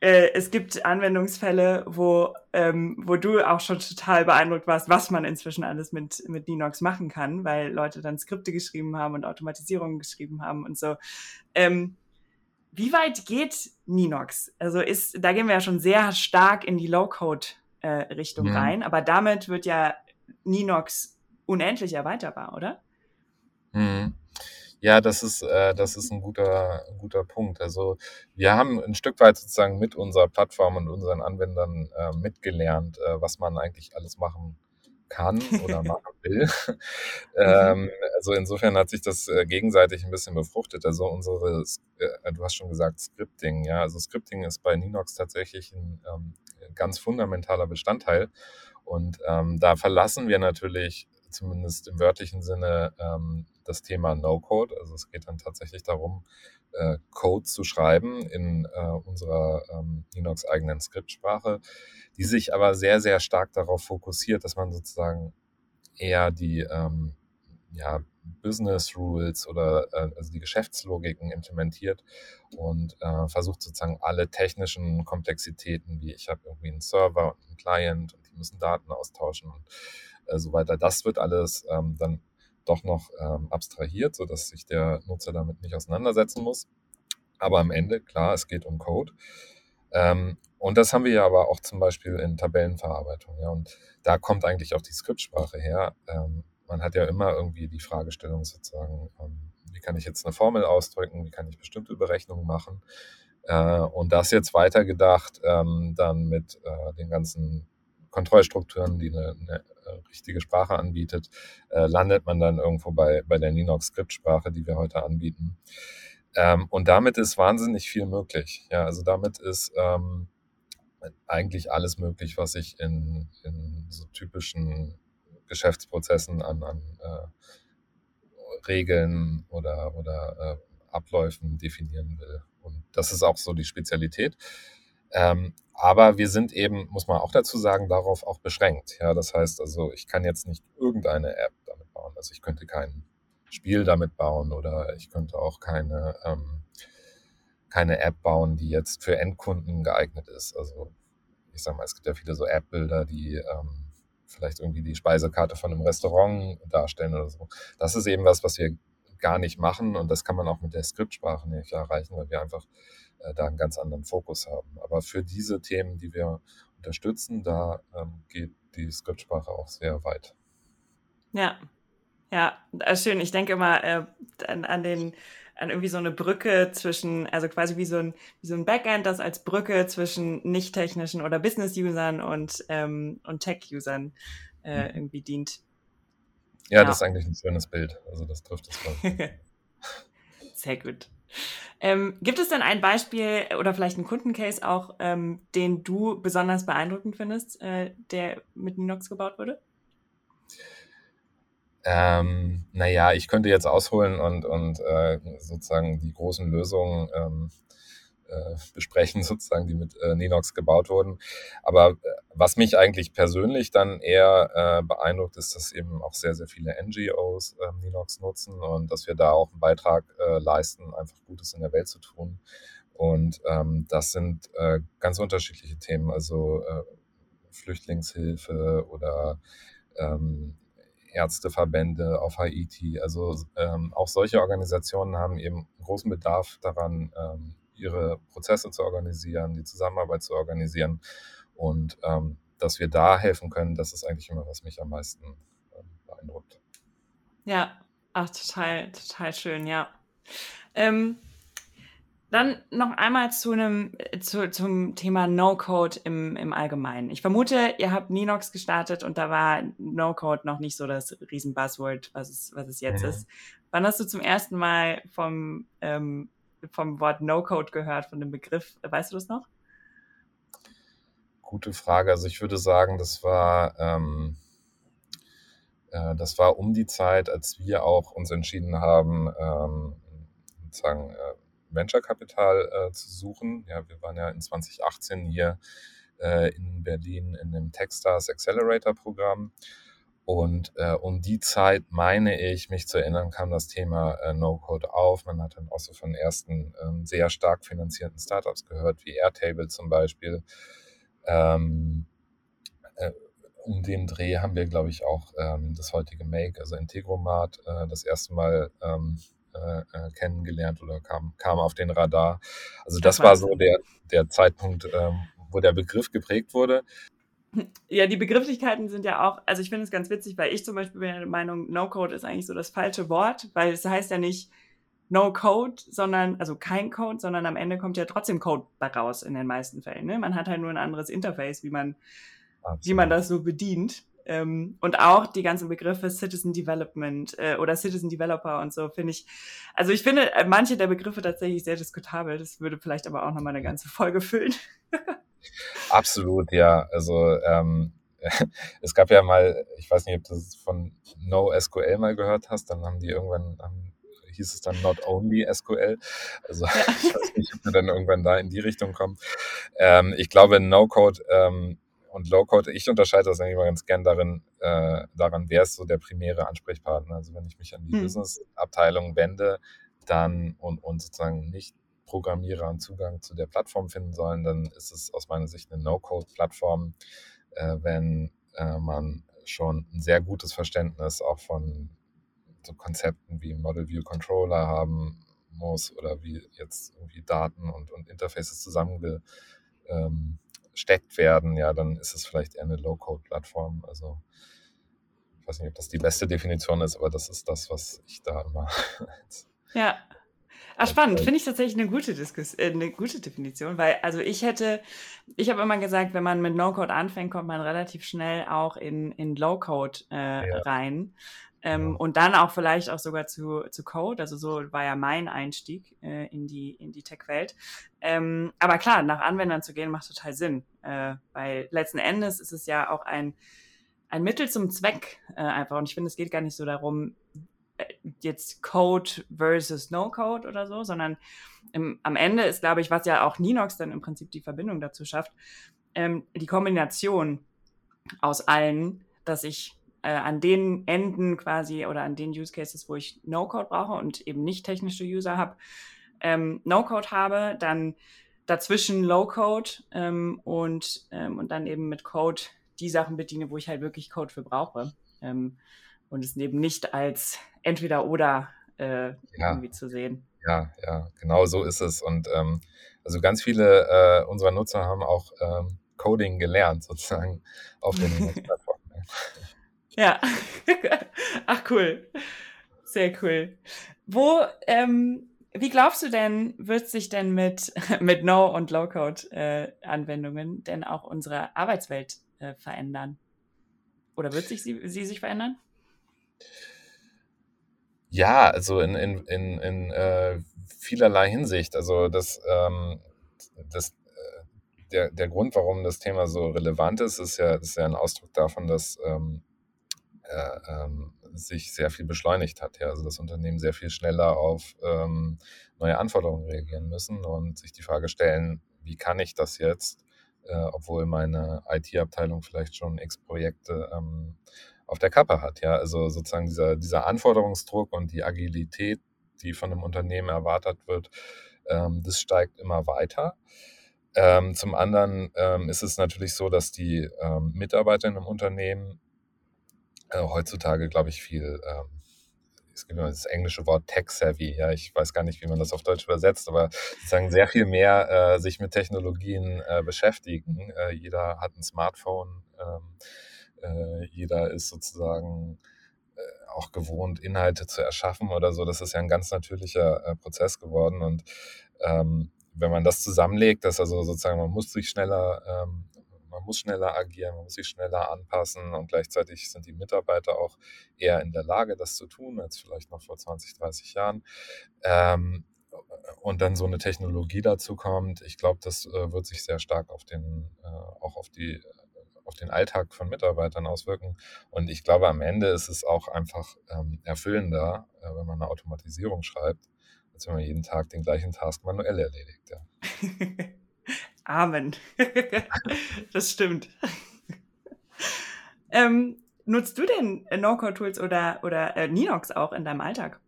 äh, es gibt Anwendungsfälle, wo, ähm, wo du auch schon total beeindruckt warst, was man inzwischen alles mit, mit Linux machen kann, weil Leute dann Skripte geschrieben haben und Automatisierungen geschrieben haben und so. Ähm, wie weit geht Ninox? Also ist, da gehen wir ja schon sehr stark in die Low-Code-Richtung äh, mhm. rein, aber damit wird ja Ninox unendlich erweiterbar, oder? Mhm. Ja, das ist, äh, das ist ein guter, guter Punkt. Also wir haben ein Stück weit sozusagen mit unserer Plattform und unseren Anwendern äh, mitgelernt, äh, was man eigentlich alles machen kann oder machen will. ähm, also insofern hat sich das äh, gegenseitig ein bisschen befruchtet. Also unsere, äh, du hast schon gesagt, Scripting, ja, also Scripting ist bei Ninox tatsächlich ein ähm, ganz fundamentaler Bestandteil. Und ähm, da verlassen wir natürlich zumindest im wörtlichen Sinne ähm, das Thema No-Code. Also es geht dann tatsächlich darum, äh, Code zu schreiben in äh, unserer ähm, Linux-eigenen Skriptsprache, die sich aber sehr, sehr stark darauf fokussiert, dass man sozusagen eher die ähm, ja, Business Rules oder äh, also die Geschäftslogiken implementiert und äh, versucht sozusagen alle technischen Komplexitäten, wie ich habe irgendwie einen Server und einen Client und die müssen Daten austauschen und äh, so weiter. Das wird alles ähm, dann doch noch ähm, abstrahiert, sodass sich der Nutzer damit nicht auseinandersetzen muss. Aber am Ende, klar, es geht um Code. Ähm, und das haben wir ja aber auch zum Beispiel in Tabellenverarbeitung. Ja, und da kommt eigentlich auch die Skriptsprache her. Ähm, man hat ja immer irgendwie die Fragestellung sozusagen, ähm, wie kann ich jetzt eine Formel ausdrücken, wie kann ich bestimmte Berechnungen machen. Äh, und das jetzt weitergedacht, ähm, dann mit äh, den ganzen Kontrollstrukturen, die eine, eine äh, richtige Sprache anbietet, äh, landet man dann irgendwo bei, bei der Linux-Skriptsprache, die wir heute anbieten. Ähm, und damit ist wahnsinnig viel möglich. Ja, also damit ist ähm, eigentlich alles möglich, was ich in, in so typischen Geschäftsprozessen an, an äh, Regeln oder, oder äh, Abläufen definieren will. Und das ist auch so die Spezialität. Ähm, aber wir sind eben, muss man auch dazu sagen, darauf auch beschränkt. Ja, das heißt also, ich kann jetzt nicht irgendeine App damit bauen. Also ich könnte kein Spiel damit bauen oder ich könnte auch keine, ähm, keine App bauen, die jetzt für Endkunden geeignet ist. Also ich sag mal, es gibt ja viele so App-Bilder, die ähm, vielleicht irgendwie die Speisekarte von einem Restaurant darstellen oder so. Das ist eben was, was wir gar nicht machen und das kann man auch mit der Skriptsprache nicht erreichen, weil wir einfach äh, da einen ganz anderen Fokus haben. Aber für diese Themen, die wir unterstützen, da ähm, geht die Skriptsprache auch sehr weit. Ja, ja, schön. Ich denke immer äh, an, an den an irgendwie so eine Brücke zwischen, also quasi wie so ein, wie so ein Backend, das als Brücke zwischen nicht-technischen oder Business-Usern und, ähm, und Tech-Usern äh, mhm. irgendwie dient. Ja, ja, das ist eigentlich ein schönes Bild. Also das trifft es voll. Sehr gut. Ähm, gibt es denn ein Beispiel oder vielleicht einen Kundencase auch, ähm, den du besonders beeindruckend findest, äh, der mit Linux gebaut wurde? Ähm, naja, ich könnte jetzt ausholen und, und äh, sozusagen die großen Lösungen ähm, äh, besprechen, sozusagen, die mit äh, Linux gebaut wurden. Aber äh, was mich eigentlich persönlich dann eher äh, beeindruckt, ist, dass eben auch sehr, sehr viele NGOs äh, Linux nutzen und dass wir da auch einen Beitrag äh, leisten, einfach Gutes in der Welt zu tun. Und ähm, das sind äh, ganz unterschiedliche Themen, also äh, Flüchtlingshilfe oder ähm, Ärzteverbände auf Haiti. Also ähm, auch solche Organisationen haben eben großen Bedarf daran, ähm, ihre Prozesse zu organisieren, die Zusammenarbeit zu organisieren. Und ähm, dass wir da helfen können, das ist eigentlich immer, was mich am meisten ähm, beeindruckt. Ja, ach, total, total schön, ja. Ähm, dann noch einmal zu einem, zu, zum Thema No-Code im, im Allgemeinen. Ich vermute, ihr habt Ninox gestartet und da war No-Code noch nicht so das Riesen-Buzzword, was es, was es jetzt mhm. ist. Wann hast du zum ersten Mal vom, ähm, vom Wort No-Code gehört, von dem Begriff? Weißt du das noch? Gute Frage. Also ich würde sagen, das war, ähm, äh, das war um die Zeit, als wir auch uns entschieden haben, ähm, sozusagen äh, Venture-Kapital äh, zu suchen. Ja, wir waren ja in 2018 hier äh, in Berlin in dem Techstars Accelerator-Programm. Und äh, um die Zeit, meine ich, mich zu erinnern, kam das Thema äh, No-Code auf. Man hat dann auch so von ersten ähm, sehr stark finanzierten Startups gehört, wie Airtable zum Beispiel. Ähm, äh, um den Dreh haben wir, glaube ich, auch ähm, das heutige Make, also Integromat, äh, das erste Mal ähm, äh, äh, kennengelernt oder kam, kam auf den Radar. Also das war so der, der Zeitpunkt, ähm, wo der Begriff geprägt wurde. Ja, die Begrifflichkeiten sind ja auch, also ich finde es ganz witzig, weil ich zum Beispiel bin der Meinung, No-Code ist eigentlich so das falsche Wort, weil es heißt ja nicht No Code, sondern, also kein Code, sondern am Ende kommt ja trotzdem Code raus in den meisten Fällen. Ne? Man hat halt nur ein anderes Interface, wie man, wie man das so bedient. Ähm, und auch die ganzen Begriffe Citizen Development äh, oder Citizen Developer und so finde ich, also ich finde äh, manche der Begriffe tatsächlich sehr diskutabel. Das würde vielleicht aber auch nochmal eine ganze Folge füllen. Absolut, ja. Also ähm, es gab ja mal, ich weiß nicht, ob du das von NoSQL mal gehört hast, dann haben die irgendwann, haben, hieß es dann Not Only SQL. Also ja. ich weiß nicht, ob wir dann irgendwann da in die Richtung kommen. Ähm, ich glaube, No-Code ähm, und Low-Code, ich unterscheide das eigentlich immer ganz gern darin, äh, daran, wer ist so der primäre Ansprechpartner. Also wenn ich mich an die hm. Business-Abteilung wende, dann und, und sozusagen nicht Programmierer einen Zugang zu der Plattform finden sollen, dann ist es aus meiner Sicht eine No-Code-Plattform, äh, wenn äh, man schon ein sehr gutes Verständnis auch von so Konzepten wie Model View Controller haben muss oder wie jetzt irgendwie Daten und, und Interfaces zusammenge, ähm, werden, ja, dann ist es vielleicht eher eine Low-Code-Plattform. Also ich weiß nicht, ob das die beste Definition ist, aber das ist das, was ich da immer. ja. Ah, spannend. Finde ich tatsächlich eine gute Diskus äh, eine gute Definition, weil also ich hätte, ich habe immer gesagt, wenn man mit No-Code anfängt, kommt man relativ schnell auch in, in Low-Code äh, ja. rein. Ähm, ja. Und dann auch vielleicht auch sogar zu, zu Code. Also so war ja mein Einstieg äh, in die, in die Tech-Welt. Ähm, aber klar, nach Anwendern zu gehen, macht total Sinn. Äh, weil letzten Endes ist es ja auch ein, ein Mittel zum Zweck äh, einfach. Und ich finde, es geht gar nicht so darum, jetzt Code versus No-Code oder so, sondern im, am Ende ist, glaube ich, was ja auch Ninox dann im Prinzip die Verbindung dazu schafft, ähm, die Kombination aus allen, dass ich äh, an den Enden quasi oder an den Use Cases, wo ich No-Code brauche und eben nicht technische User habe, ähm, No-Code habe, dann dazwischen Low-Code ähm, und, ähm, und dann eben mit Code die Sachen bediene, wo ich halt wirklich Code für brauche. Ähm, und es eben nicht als entweder oder äh, ja. irgendwie zu sehen. Ja, ja, genau so ist es. Und ähm, also ganz viele äh, unserer Nutzer haben auch ähm, Coding gelernt, sozusagen auf den Plattformen. ja, ach cool, sehr cool. Wo, ähm, wie glaubst du denn, wird sich denn mit, mit No- und Low-Code-Anwendungen äh, denn auch unsere Arbeitswelt äh, verändern? Oder wird sich sie, sie sich verändern? Ja, also in, in, in, in äh, vielerlei Hinsicht. Also das, ähm, das, äh, der, der Grund, warum das Thema so relevant ist, ist ja, ist ja ein Ausdruck davon, dass ähm, äh, ähm, sich sehr viel beschleunigt hat. Ja? Also das Unternehmen sehr viel schneller auf ähm, neue Anforderungen reagieren müssen und sich die Frage stellen, wie kann ich das jetzt, äh, obwohl meine IT-Abteilung vielleicht schon x Projekte ähm, auf der Kappe hat. Ja, also sozusagen dieser, dieser Anforderungsdruck und die Agilität, die von einem Unternehmen erwartet wird, ähm, das steigt immer weiter. Ähm, zum anderen ähm, ist es natürlich so, dass die ähm, Mitarbeiter in einem Unternehmen äh, heutzutage, glaube ich, viel, ähm, es gibt immer das englische Wort tech-savvy, ja, ich weiß gar nicht, wie man das auf Deutsch übersetzt, aber sozusagen sehr viel mehr äh, sich mit Technologien äh, beschäftigen. Äh, jeder hat ein Smartphone. Ähm, äh, jeder ist sozusagen äh, auch gewohnt, Inhalte zu erschaffen oder so. Das ist ja ein ganz natürlicher äh, Prozess geworden. Und ähm, wenn man das zusammenlegt, dass also sozusagen man muss sich schneller, ähm, man muss schneller agieren, man muss sich schneller anpassen und gleichzeitig sind die Mitarbeiter auch eher in der Lage, das zu tun, als vielleicht noch vor 20, 30 Jahren. Ähm, und dann so eine Technologie dazu kommt, ich glaube, das äh, wird sich sehr stark auf den, äh, auch auf die auf den Alltag von Mitarbeitern auswirken. Und ich glaube, am Ende ist es auch einfach ähm, erfüllender, äh, wenn man eine Automatisierung schreibt, als wenn man jeden Tag den gleichen Task manuell erledigt. Ja. Amen. das stimmt. ähm, nutzt du denn No-Code-Tools oder, oder äh, Ninox auch in deinem Alltag?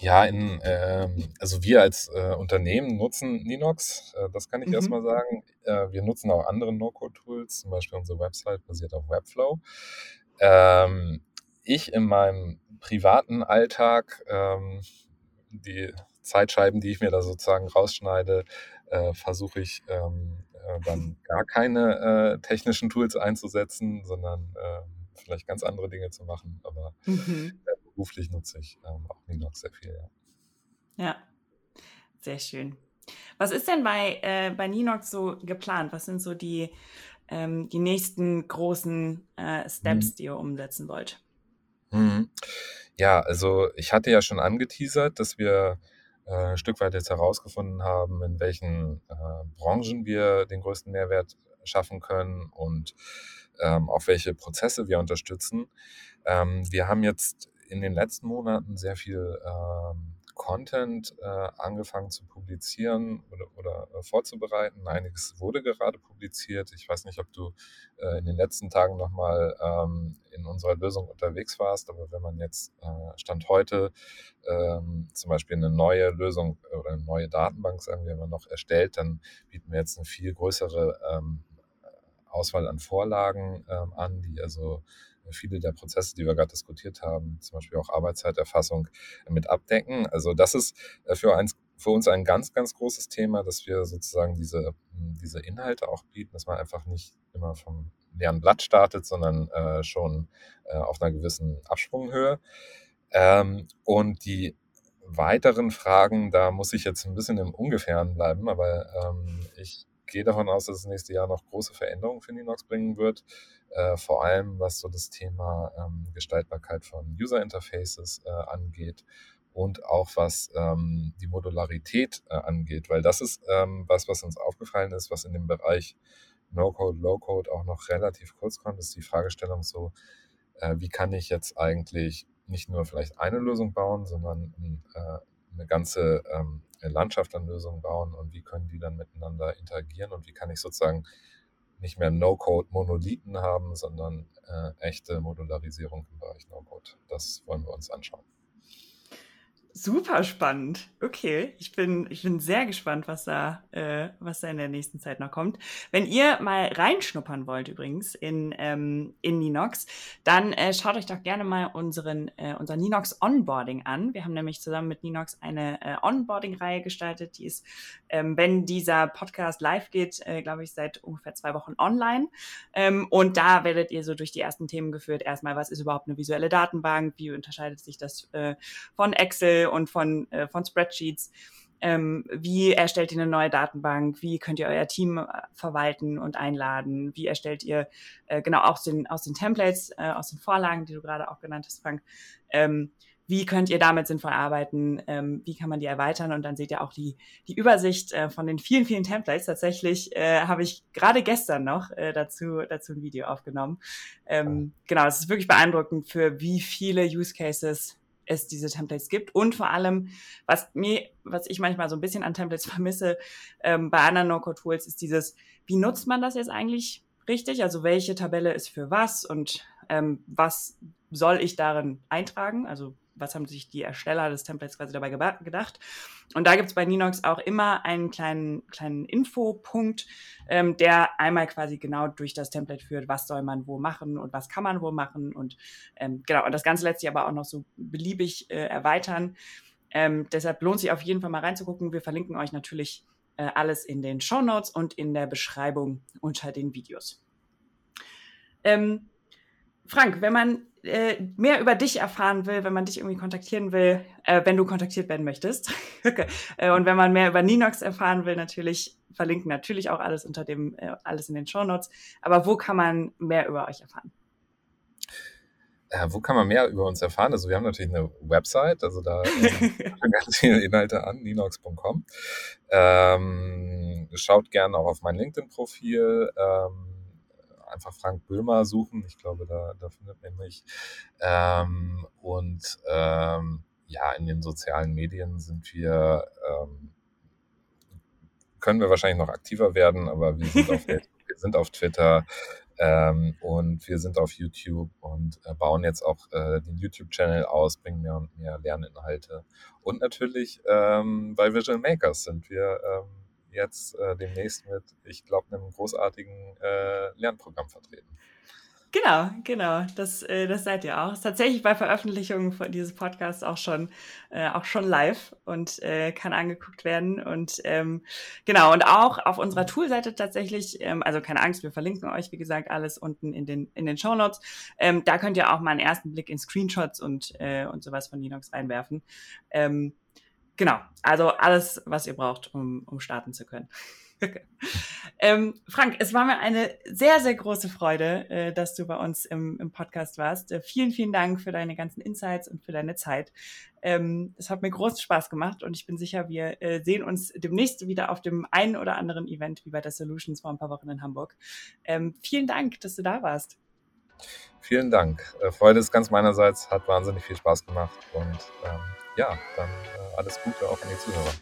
Ja, in, ähm, also wir als äh, Unternehmen nutzen Ninox, äh, das kann ich mhm. erstmal sagen. Äh, wir nutzen auch andere No-Code-Tools, zum Beispiel unsere Website basiert auf Webflow. Ähm, ich in meinem privaten Alltag, ähm, die Zeitscheiben, die ich mir da sozusagen rausschneide, äh, versuche ich ähm, äh, dann gar keine äh, technischen Tools einzusetzen, sondern äh, vielleicht ganz andere Dinge zu machen. Aber mhm. Beruflich nutze ich ähm, auch Linux sehr viel, ja. Ja, sehr schön. Was ist denn bei, äh, bei Ninox so geplant? Was sind so die, ähm, die nächsten großen äh, Steps, mhm. die ihr umsetzen wollt? Mhm. Ja, also ich hatte ja schon angeteasert, dass wir äh, ein Stück weit jetzt herausgefunden haben, in welchen äh, Branchen wir den größten Mehrwert schaffen können und ähm, auf welche Prozesse wir unterstützen. Ähm, wir haben jetzt in den letzten Monaten sehr viel ähm, Content äh, angefangen zu publizieren oder, oder äh, vorzubereiten. Einiges wurde gerade publiziert. Ich weiß nicht, ob du äh, in den letzten Tagen nochmal ähm, in unserer Lösung unterwegs warst, aber wenn man jetzt äh, Stand heute ähm, zum Beispiel eine neue Lösung oder eine neue Datenbank, sagen wir mal, noch erstellt, dann bieten wir jetzt eine viel größere ähm, Auswahl an Vorlagen ähm, an, die also viele der Prozesse, die wir gerade diskutiert haben, zum Beispiel auch Arbeitszeiterfassung mit abdecken. Also das ist äh, für, eins, für uns ein ganz, ganz großes Thema, dass wir sozusagen diese, diese Inhalte auch bieten, dass man einfach nicht immer vom leeren Blatt startet, sondern äh, schon äh, auf einer gewissen Absprunghöhe. Ähm, und die weiteren Fragen, da muss ich jetzt ein bisschen im Ungefähren bleiben, aber ähm, ich gehe davon aus, dass das nächste Jahr noch große Veränderungen für Linux bringen wird. Äh, vor allem was so das Thema ähm, Gestaltbarkeit von User Interfaces äh, angeht und auch was ähm, die Modularität äh, angeht, weil das ist ähm, was, was uns aufgefallen ist, was in dem Bereich No-Code, Low-Code auch noch relativ kurz kommt, ist die Fragestellung so, äh, wie kann ich jetzt eigentlich nicht nur vielleicht eine Lösung bauen, sondern äh, eine ganze ähm, Landschaft an Lösungen bauen und wie können die dann miteinander interagieren und wie kann ich sozusagen nicht mehr No-Code-Monolithen haben, sondern äh, echte Modularisierung im Bereich No-Code. Das wollen wir uns anschauen. Super spannend. Okay, ich bin, ich bin sehr gespannt, was da, äh, was da in der nächsten Zeit noch kommt. Wenn ihr mal reinschnuppern wollt übrigens in, ähm, in Ninox, dann äh, schaut euch doch gerne mal unseren, äh, unser Ninox Onboarding an. Wir haben nämlich zusammen mit Ninox eine äh, Onboarding-Reihe gestaltet. Die ist, ähm, wenn dieser Podcast live geht, äh, glaube ich, seit ungefähr zwei Wochen online. Ähm, und da werdet ihr so durch die ersten Themen geführt. Erstmal, was ist überhaupt eine visuelle Datenbank? Wie unterscheidet sich das äh, von Excel? und von, äh, von Spreadsheets. Ähm, wie erstellt ihr eine neue Datenbank? Wie könnt ihr euer Team äh, verwalten und einladen? Wie erstellt ihr äh, genau aus den, aus den Templates, äh, aus den Vorlagen, die du gerade auch genannt hast, Frank? Wie könnt ihr damit sinnvoll arbeiten? Ähm, wie kann man die erweitern? Und dann seht ihr auch die, die Übersicht äh, von den vielen, vielen Templates. Tatsächlich äh, habe ich gerade gestern noch äh, dazu, dazu ein Video aufgenommen. Ähm, genau, es ist wirklich beeindruckend, für wie viele Use Cases es diese Templates gibt und vor allem, was mir, was ich manchmal so ein bisschen an Templates vermisse ähm, bei anderen No-Code-Tools, ist dieses, wie nutzt man das jetzt eigentlich richtig? Also welche Tabelle ist für was und ähm, was soll ich darin eintragen? Also was haben sich die Ersteller des Templates quasi dabei gedacht. Und da gibt es bei Ninox auch immer einen kleinen, kleinen Infopunkt, ähm, der einmal quasi genau durch das Template führt, was soll man wo machen und was kann man wo machen. Und ähm, genau, und das Ganze lässt sich aber auch noch so beliebig äh, erweitern. Ähm, deshalb lohnt sich auf jeden Fall mal reinzugucken. Wir verlinken euch natürlich äh, alles in den Show Notes und in der Beschreibung unter den Videos. Ähm, Frank, wenn man äh, mehr über dich erfahren will, wenn man dich irgendwie kontaktieren will, äh, wenn du kontaktiert werden möchtest. okay. äh, und wenn man mehr über Ninox erfahren will, natürlich verlinken natürlich auch alles unter dem, äh, alles in den Show Notes. Aber wo kann man mehr über euch erfahren? Wo kann man mehr über uns erfahren? Also wir haben natürlich eine Website, also da äh, ganz viele Inhalte an, ninox.com. Ähm, schaut gerne auch auf mein LinkedIn-Profil. Ähm, einfach Frank Böhmer suchen. Ich glaube, da, da findet man mich. Ähm, und ähm, ja, in den sozialen Medien sind wir, ähm, können wir wahrscheinlich noch aktiver werden, aber wir sind auf, wir sind auf Twitter ähm, und wir sind auf YouTube und äh, bauen jetzt auch äh, den YouTube-Channel aus, bringen mehr und mehr Lerninhalte. Und natürlich ähm, bei Visual Makers sind wir ähm, jetzt äh, demnächst mit, ich glaube, einem großartigen äh, Lernprogramm vertreten. Genau, genau. Das, äh, das seid ihr auch. Ist tatsächlich bei Veröffentlichung von dieses Podcasts auch schon, äh, auch schon live und äh, kann angeguckt werden. Und ähm, genau, und auch auf unserer Toolseite tatsächlich, ähm, also keine Angst, wir verlinken euch, wie gesagt, alles unten in den, in den Show Notes. Ähm, da könnt ihr auch mal einen ersten Blick in Screenshots und, äh, und sowas von Linux reinwerfen. Ähm, Genau, also alles, was ihr braucht, um, um starten zu können. ähm, Frank, es war mir eine sehr, sehr große Freude, äh, dass du bei uns im, im Podcast warst. Äh, vielen, vielen Dank für deine ganzen Insights und für deine Zeit. Ähm, es hat mir großen Spaß gemacht und ich bin sicher, wir äh, sehen uns demnächst wieder auf dem einen oder anderen Event wie bei der Solutions vor ein paar Wochen in Hamburg. Ähm, vielen Dank, dass du da warst. Vielen Dank. Äh, Freude ist ganz meinerseits, hat wahnsinnig viel Spaß gemacht und ähm, ja, dann äh, alles Gute auch an die Zuhörer.